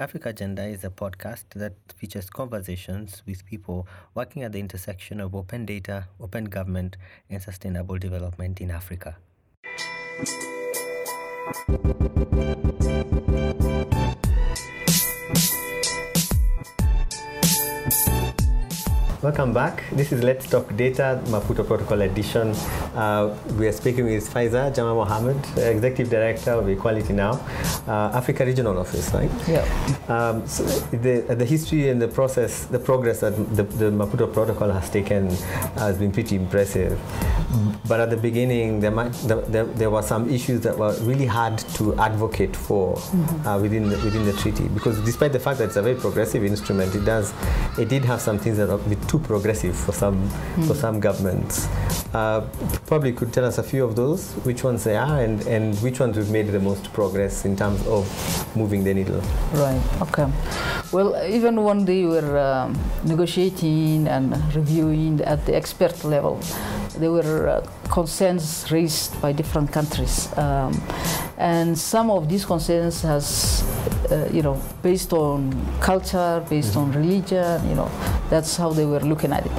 Africa Agenda is a podcast that features conversations with people working at the intersection of open data, open government, and sustainable development in Africa. Welcome back. This is Let's Talk Data, Maputo Protocol Edition. Uh, we are speaking with Faiza Jama Mohammed, Executive Director of Equality Now, uh, Africa Regional Office, right? Yeah. Um, so the, the history and the process, the progress that the, the Maputo Protocol has taken has been pretty impressive. But at the beginning, there, might, there, there were some issues that were really hard to advocate for mm-hmm. uh, within, the, within the treaty. Because despite the fact that it's a very progressive instrument, it does, it did have some things that are a bit too progressive for some, mm. for some governments. Uh, probably could tell us a few of those, which ones they are, and, and which ones we've made the most progress in terms of moving the needle. Right, okay. Well, even when they were um, negotiating and reviewing at the expert level, there were uh, concerns raised by different countries. Um, and some of these concerns has, uh, you know, based on culture, based mm-hmm. on religion, you know, that's how they were looking at it.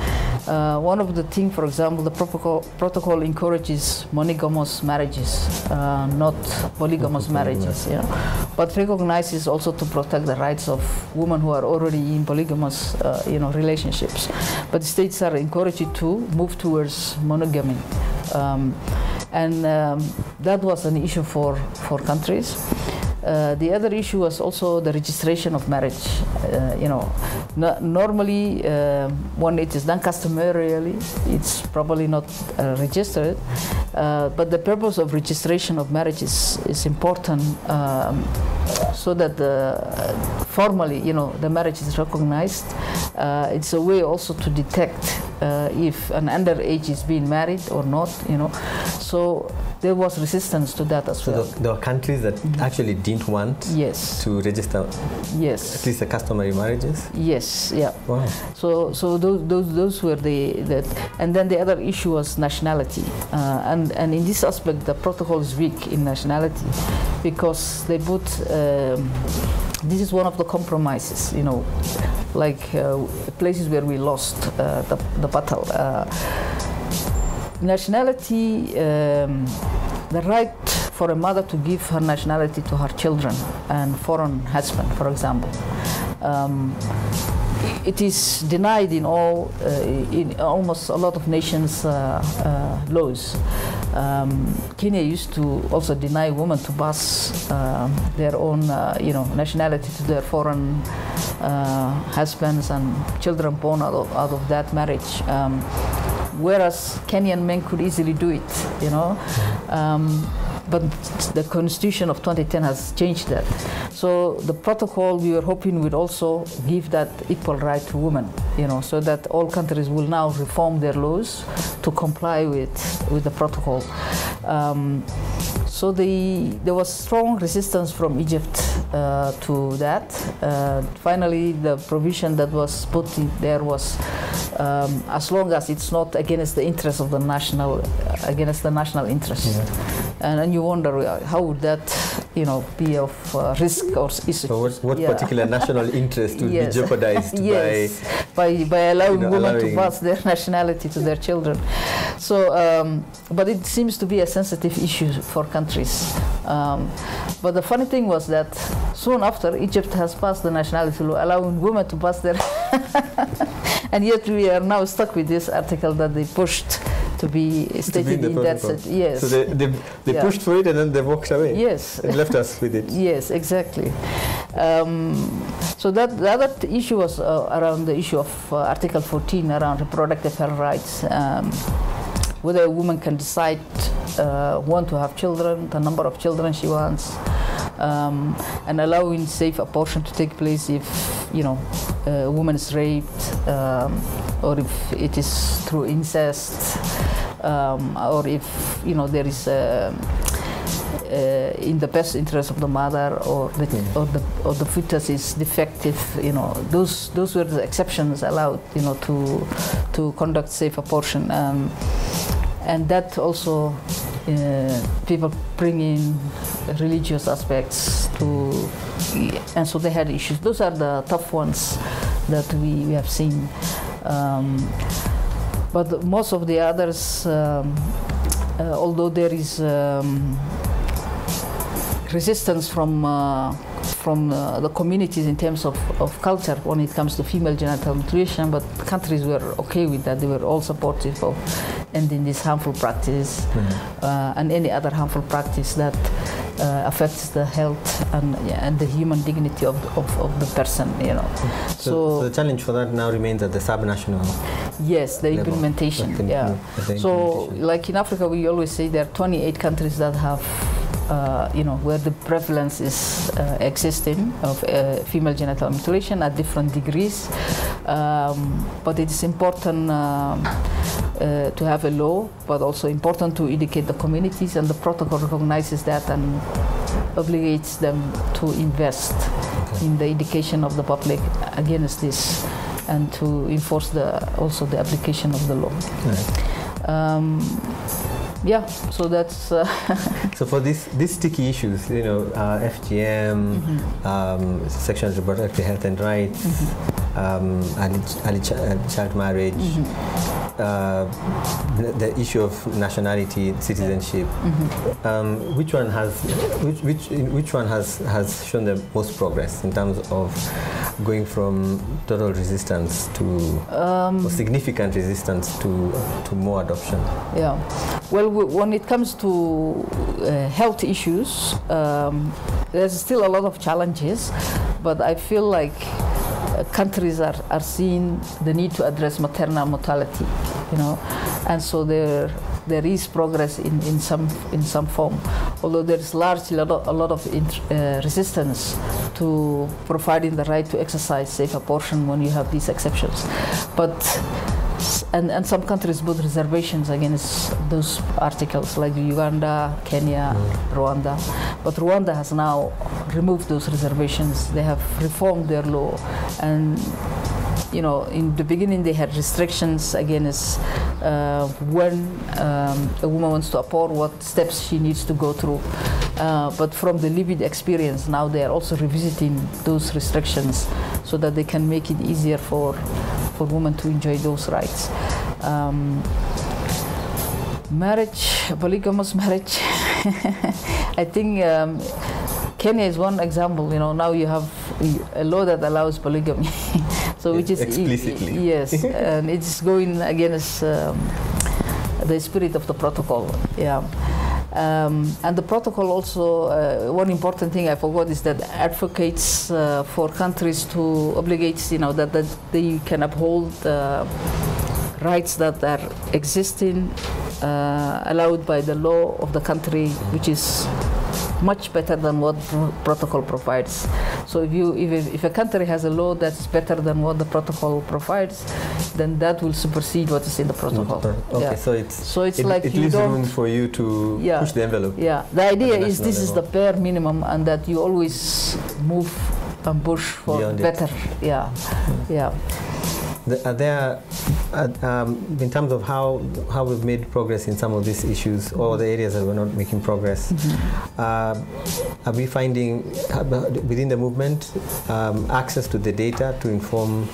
Uh, one of the things, for example, the protocol, protocol encourages monogamous marriages, uh, not polygamous marriages, you know, but recognizes also to protect the rights of women who are already in polygamous, uh, you know, relationships. But states are encouraged to move towards monogamy. Um, and um, that was an issue for, for countries. Uh, the other issue was also the registration of marriage. Uh, you know, normally uh, when it is done customarily, it's probably not uh, registered. Uh, but the purpose of registration of marriage is, is important um, so that formally, you know, the marriage is recognized. it's a way also to detect if an underage is being married or not. You know, so there was resistance to that as well. so well. there were countries that mm-hmm. actually didn't want yes. to register yes at least the customary marriages yes yeah wow so so those those, those were the that and then the other issue was nationality uh, and and in this aspect the protocol is weak in nationality because they put um, this is one of the compromises you know like uh, places where we lost uh, the, the battle uh, nationality, um, the right for a mother to give her nationality to her children and foreign husband, for example. Um, it is denied in all, uh, in almost a lot of nations' uh, uh, laws. Um, Kenya used to also deny women to pass uh, their own, uh, you know, nationality to their foreign uh, husbands and children born out of, out of that marriage. Um, whereas Kenyan men could easily do it, you know. Um, but the constitution of 2010 has changed that. So the protocol we were hoping would also give that equal right to women, you know, so that all countries will now reform their laws to comply with with the protocol. Um, so the, there was strong resistance from Egypt uh, to that. Uh, finally, the provision that was put there was um, as long as it's not against the interest of the national, against the national interest. Yeah. And then you wonder uh, how would that, you know, be of uh, risk or issue. So what, what yeah. particular national interest would yes. be jeopardized yes. by, by, by allowing you know, women allowing to pass their nationality to their children? So, um, but it seems to be a sensitive issue for countries. Um, but the funny thing was that soon after, Egypt has passed the nationality law allowing women to pass their. and yet we are now stuck with this article that they pushed to be stated in, in that set. Yes. So they, they, they yeah. pushed for it and then they walked away. Yes. And left us with it. Yes, exactly. Um, so that the other issue was uh, around the issue of uh, Article 14 around reproductive health rights. Um, whether a woman can decide uh, want to have children, the number of children she wants, um, and allowing safe abortion to take place if you know a woman is raped um, or if it is through incest um, or if you know there is a, uh, in the best interest of the mother or the, yeah. or the or the fetus is defective you know those those were the exceptions allowed you know to to conduct safe abortion. Um, and that also uh, people bring in religious aspects to and so they had issues. Those are the tough ones that we, we have seen. Um, but most of the others um, uh, although there is um, resistance from uh, from uh, the communities in terms of, of culture when it comes to female genital mutilation, but countries were okay with that. They were all supportive of ending this harmful practice mm-hmm. uh, and any other harmful practice that uh, affects the health and, yeah, and the human dignity of, of, of, the person, you know. So, so, so, the challenge for that now remains at the subnational Yes, the level. implementation, yeah. The so, like in Africa, we always say there are 28 countries that have uh, you know, where the prevalence is uh, existing of uh, female genital mutilation at different degrees. Um, but it is important um, uh, to have a law, but also important to educate the communities, and the protocol recognizes that and obligates them to invest in the education of the public against this and to enforce the also the application of the law. Right. Um, yeah so that's uh so for these these sticky issues you know uh, fgm mm-hmm. um, sexual reproductive health and rights mm-hmm. um, early, early ch- child marriage mm-hmm. Uh, the issue of nationality, citizenship. Mm-hmm. Um, which one has which which which one has has shown the most progress in terms of going from total resistance to um, significant resistance to to more adoption? Yeah. Well, when it comes to uh, health issues, um, there's still a lot of challenges, but I feel like countries are, are seeing the need to address maternal mortality, you know, and so there there is progress in, in some in some form, although there is largely a lot, a lot of uh, resistance to providing the right to exercise safe abortion when you have these exceptions, but and, and some countries put reservations against those articles like Uganda, Kenya. Rwanda. But Rwanda has now removed those reservations. They have reformed their law and you know, in the beginning they had restrictions against uh, when um, a woman wants to abort, what steps she needs to go through. Uh, but from the lived experience, now they are also revisiting those restrictions so that they can make it easier for for women to enjoy those rights. Um, marriage, polygamous marriage, I think um, Kenya is one example. You know, now you have a law that allows polygamy, so which is explicitly yes, and it's going against um, the spirit of the protocol. Yeah. Um, and the protocol also, uh, one important thing I forgot is that advocates uh, for countries to obligate, you know, that, that they can uphold uh, rights that are existing, uh, allowed by the law of the country, which is much better than what the protocol provides. So if you if, if a country has a law that's better than what the protocol provides, then that will supersede what is in the mm, protocol. Okay, yeah. so it's so it's it, like it leaves room for you to yeah, push the envelope. Yeah, the idea the is this level. is the bare minimum, and that you always move and push for Beyond better. It. Yeah, mm. yeah. Are there, uh, um, in terms of how how we've made progress in some of these issues or the areas that we're not making progress, mm-hmm. uh, are we finding uh, within the movement um, access to the data to inform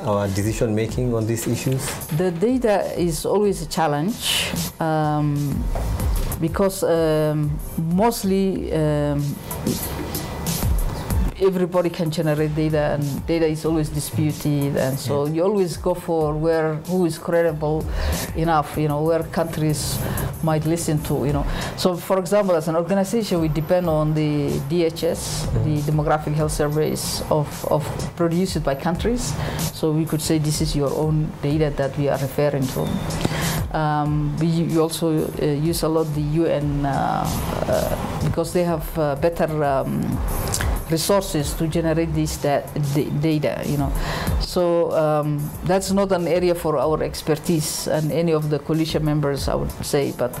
our decision making on these issues? The data is always a challenge. Um, because um, mostly um, everybody can generate data and data is always disputed. And so you always go for where who is credible enough you know where countries might listen to you know. So for example as an organization we depend on the DHS the demographic health surveys of, of produced by countries. So we could say this is your own data that we are referring to. Um, we, also uh, use a lot the UN uh, uh, because they have uh, better um, resources to generate this data you know so um, that's not an area for our expertise and any of the coalition members i would say but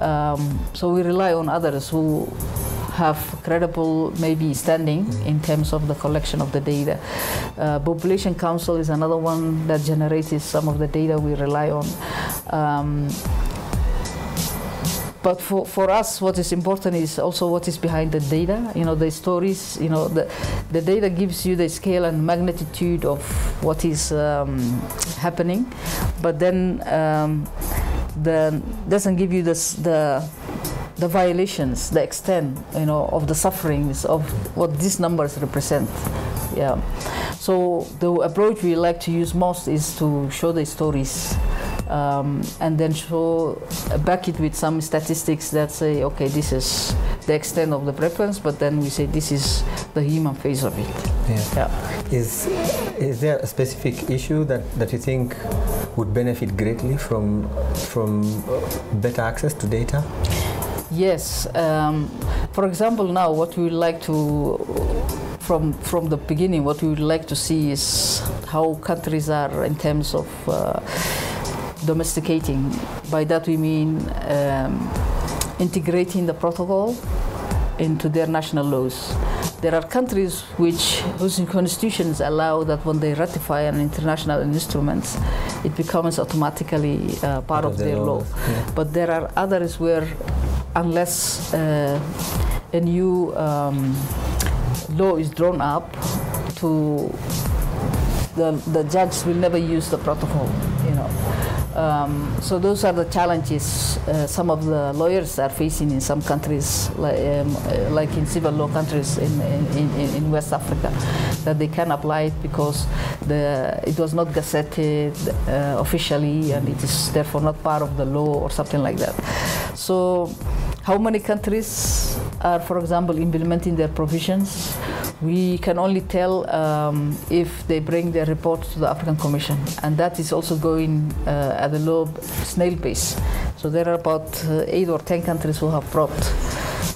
um, so we rely on others who have credible maybe standing in terms of the collection of the data. Uh, Population Council is another one that generates some of the data we rely on. Um, but for, for us, what is important is also what is behind the data. You know, the stories. You know, the the data gives you the scale and magnitude of what is um, happening, but then um, the doesn't give you this the the violations, the extent, you know, of the sufferings of what these numbers represent. Yeah. So the approach we like to use most is to show the stories. Um, and then show back it with some statistics that say, okay, this is the extent of the preference, but then we say this is the human face of it. Yeah. Yeah. Is is there a specific issue that, that you think would benefit greatly from from uh, better access to data? Yes. Um, for example, now what we would like to, from from the beginning, what we would like to see is how countries are in terms of uh, domesticating. By that we mean um, integrating the protocol into their national laws. There are countries which whose constitutions allow that when they ratify an international instrument, it becomes automatically uh, part, of, their law. Yeah. But there are others where, unless uh, a new um, law is drawn up, to the the judge will never use the protocol. You know. Um, so those are the challenges uh, some of the lawyers are facing in some countries, like, um, uh, like in civil law countries in, in, in, West Africa, that they can apply it because the, it was not gazetted uh, officially and it is therefore not part of the law or something like that. So how many countries are, for example, implementing their provisions? We can only tell um, if they bring their report to the African Commission, and that is also going uh, at a low snail pace. So there are about uh, eight or ten countries who have brought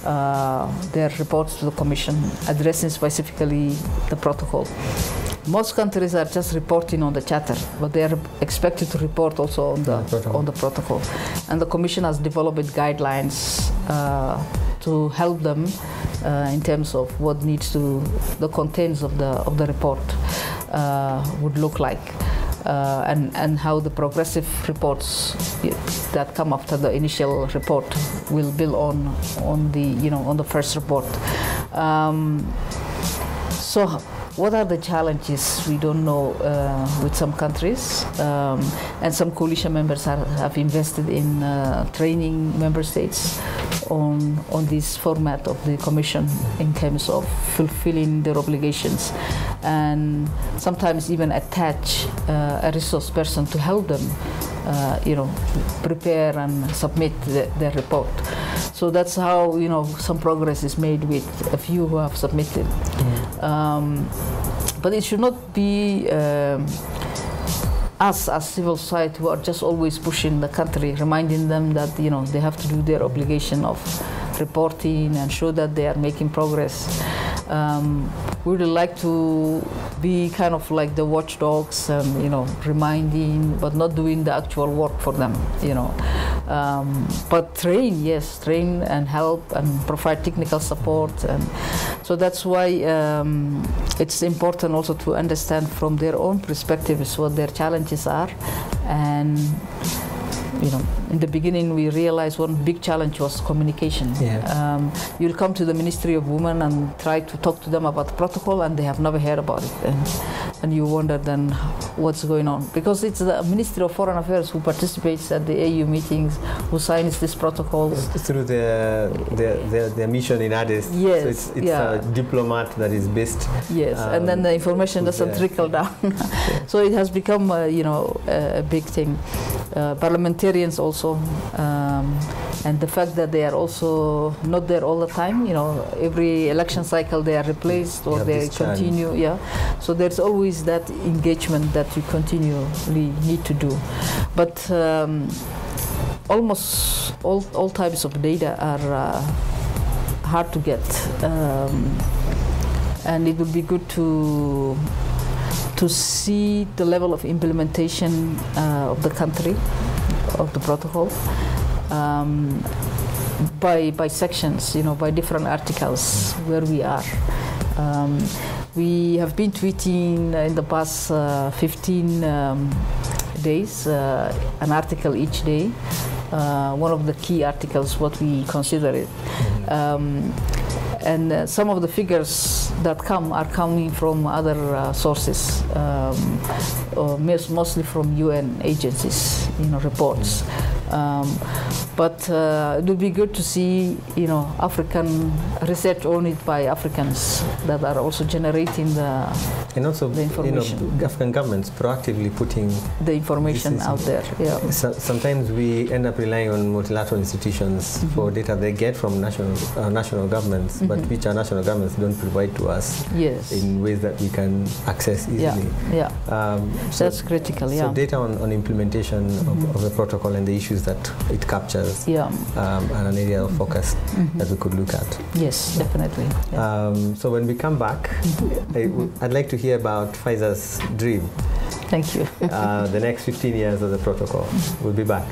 uh, their reports to the Commission, addressing specifically the protocol. Most countries are just reporting on the charter, but they are expected to report also on the On the protocol. on the protocol. And the Commission has developed guidelines uh, to help them uh, in terms of what needs to the contents of the of the report uh, would look like. Uh, and, and how the progressive reports that come after the initial report will build on on the you know on the first report. Um, so, what are the challenges? We don't know uh, with some countries, um, and some coalition members are, have invested in uh, training member states on on this format of the commission in terms of fulfilling their obligations, and sometimes even attach uh, a resource person to help them. Uh, you know, prepare and submit the, their report. So that's how you know some progress is made with a few who have submitted. Um, but it should not be um, us as civil society who are just always pushing the country, reminding them that you know they have to do their obligation of reporting and show that they are making progress. Um, we would like to be kind of like the watchdogs, and you know, reminding, but not doing the actual work for them. You know, um, but train, yes, train and help and provide technical support, and so that's why um, it's important also to understand from their own perspectives what their challenges are, and you know, in the beginning we realized one big challenge was communication. Um, you'll come to the Ministry of Women and try to talk to them about the protocol, and they have never heard about it. And, and you wonder then what's going on because it's the Ministry of Foreign Affairs who participates at the AU meetings, who signs these protocols. Through their, their, their, their mission in Addis. Yes, So it's, it's yeah. a diplomat that is based. Yes, and then um, the information doesn't trickle down. so it has become, uh, you know, a, big thing. Uh, parliamentarians also, um, and the fact that they are also not there all the time. You know, every election cycle they are replaced or they continue. Yeah, so there's always that engagement that you continually need to do, but. Um, almost all, all types of data are uh, hard to get um, and it would be good to to see the level of implementation uh, of the country of the protocol um, by by sections you know by different articles where we are um, we have been tweeting in the past uh, 15 um, days uh, an article each day uh, one of the key articles, what we consider it. Mm-hmm. Um, and uh, some of the figures that come are coming from other uh, sources, um, mostly from UN agencies, you know, reports. Um, but uh, it would be good to see, you know, African research on it by Africans that are also generating the and also the information. you know African governments proactively putting the information out there. Yeah. So, sometimes we end up relying on multilateral institutions Mm-hmm. for data they get from national uh, national governments, but Mhm. which our national governments don't provide to us Yes. in ways that we can access easily. Yeah. Um, so, That's critical. Yeah. so data on, on implementation Mhm. of, of the protocol and the issues that it captures yeah. um, are an area of focus Mhm. that we could look at. Yes, definitely. Yeah. Um, so when we come back, I, would like to hear about Faiza's dream, Thank you. uh, the next 15 years of the protocol. We'll be back.